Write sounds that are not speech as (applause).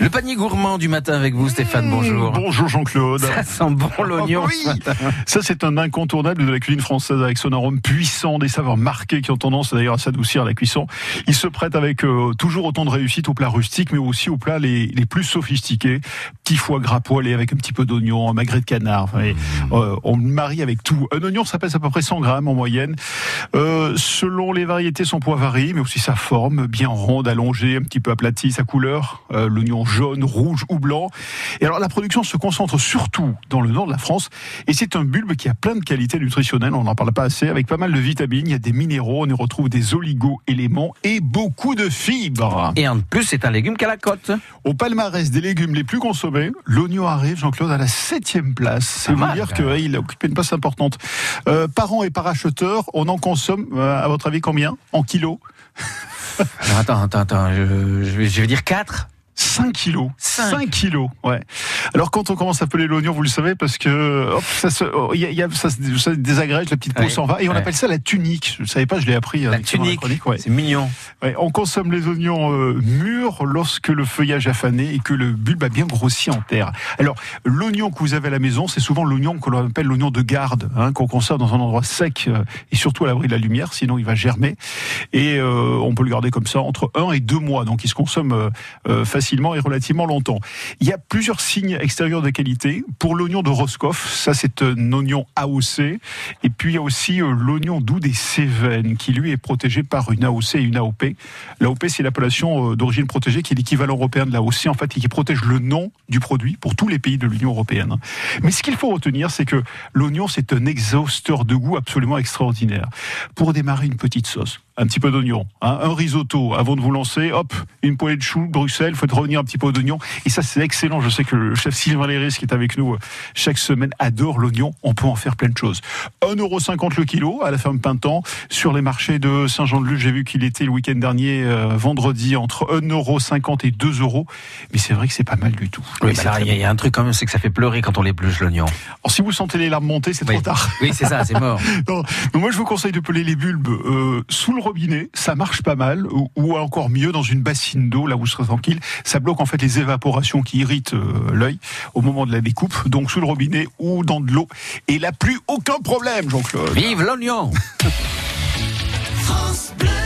Le panier gourmand du matin avec vous, Stéphane, Mmh, bonjour. Bonjour Jean-Claude. Ça sent bon l'oignon. Oui. ce. Ça, c'est un incontournable de la cuisine française avec son arôme puissant, des saveurs marquées qui ont tendance d'ailleurs à s'adoucir à la cuisson. Il se prête avec euh, toujours autant de réussite aux plats rustiques, mais aussi aux plats les, les plus sophistiqués. Petit foie gras poêlé avec un petit peu d'oignon, un magret de canard. Enfin, et, euh, on le marie avec tout. Un oignon, ça pèse à peu près 100 grammes en moyenne. Euh, selon les variétés, son poids varie, mais aussi sa forme, bien ronde, allongée, un petit peu aplatie, sa couleur, l'oignon jaune, rouge ou blanc. Et alors la production se concentre surtout dans le nord de la France, et c'est un bulbe qui a plein de qualités nutritionnelles, on n'en parle pas assez, avec pas mal de vitamines, il y a des minéraux, on y retrouve des oligo-éléments et beaucoup de fibres. Et en plus, c'est un légume qu'à la côte. Au palmarès des légumes les plus consommés, l'oignon arrive, Jean-Claude, à la septième place. C'est vous dire qu'il occupe une place importante. Euh, par an et par acheteur, on en consomme, euh, à votre avis, combien? En kilos? Alors, attends, attends, attends, je, je je vais dire 4. 5 kilos. Cinq. 5 kilos, ouais. Alors quand on commence à peler l'oignon, vous le savez, parce que hop, ça, se, oh, y a, y a- ça, se- désagrège, la petite peau Ouais, s'en va, et on ouais. appelle ça la tunique. Je ne savais pas, je l'ai appris. euh, La tunique, ouais. c'est mignon. Ouais, on consomme les oignons euh, mûrs lorsque le feuillage a fané et que le bulbe a bien grossi en terre. Alors, l'oignon que vous avez à la maison, c'est souvent l'oignon que l'on appelle l'oignon de garde, hein, qu'on conserve dans un endroit sec euh, et surtout à l'abri de la lumière, sinon il va germer. Et euh, on peut le garder comme ça entre un et deux mois, donc il se consomme euh, euh, facilement et relativement longtemps. Il y a plusieurs signes extérieurs de qualité. Pour l'oignon de Roscoff, ça c'est un oignon AOC. Et puis il y a aussi euh, l'oignon doux des Cévennes, qui lui est protégé par une AOC et une AOP. L'AOP, c'est l'appellation euh, d'origine protégée qui est l'équivalent européen de l'AOC, en fait, et qui protège le nom du produit pour tous les pays de l'Union européenne. Mais ce qu'il faut retenir, c'est que l'oignon, c'est un exhausteur de goût absolument extraordinaire. Pour démarrer une petite sauce, un petit peu d'oignon, hein, un risotto, avant de vous lancer, hop, une poêlée de choux, Bruxelles, faut revenir un petit peu d'oignon. Et ça, c'est excellent. Je sais que le chef Sylvain Léris, qui est avec nous euh, chaque semaine, adore l'oignon. On peut en faire plein de choses. 1,50€ le kilo à la ferme Pintan. Sur les marchés de Saint-Jean-de-Luz, j'ai vu qu'il était le week-end dernier, euh, vendredi, entre 1,50€ et 2 euros. Mais c'est vrai que c'est pas mal du tout. Oui, il y, y a un truc quand même, c'est que ça fait pleurer quand on l'épluche l'oignon. Alors, si vous sentez les larmes monter, c'est Oui. trop tard. Oui, c'est ça, c'est mort. (laughs) Non, moi je vous conseille de peler les bulbes euh, sous le robinet, ça marche pas mal, ou, ou encore mieux dans une bassine d'eau, là où vous serez tranquille. Ça bloque en fait les évaporations qui irritent euh, l'œil au moment de la découpe, donc sous le robinet ou dans de l'eau. Et là plus aucun problème, Jean-Claude. Vive l'oignon (laughs) France Bleu.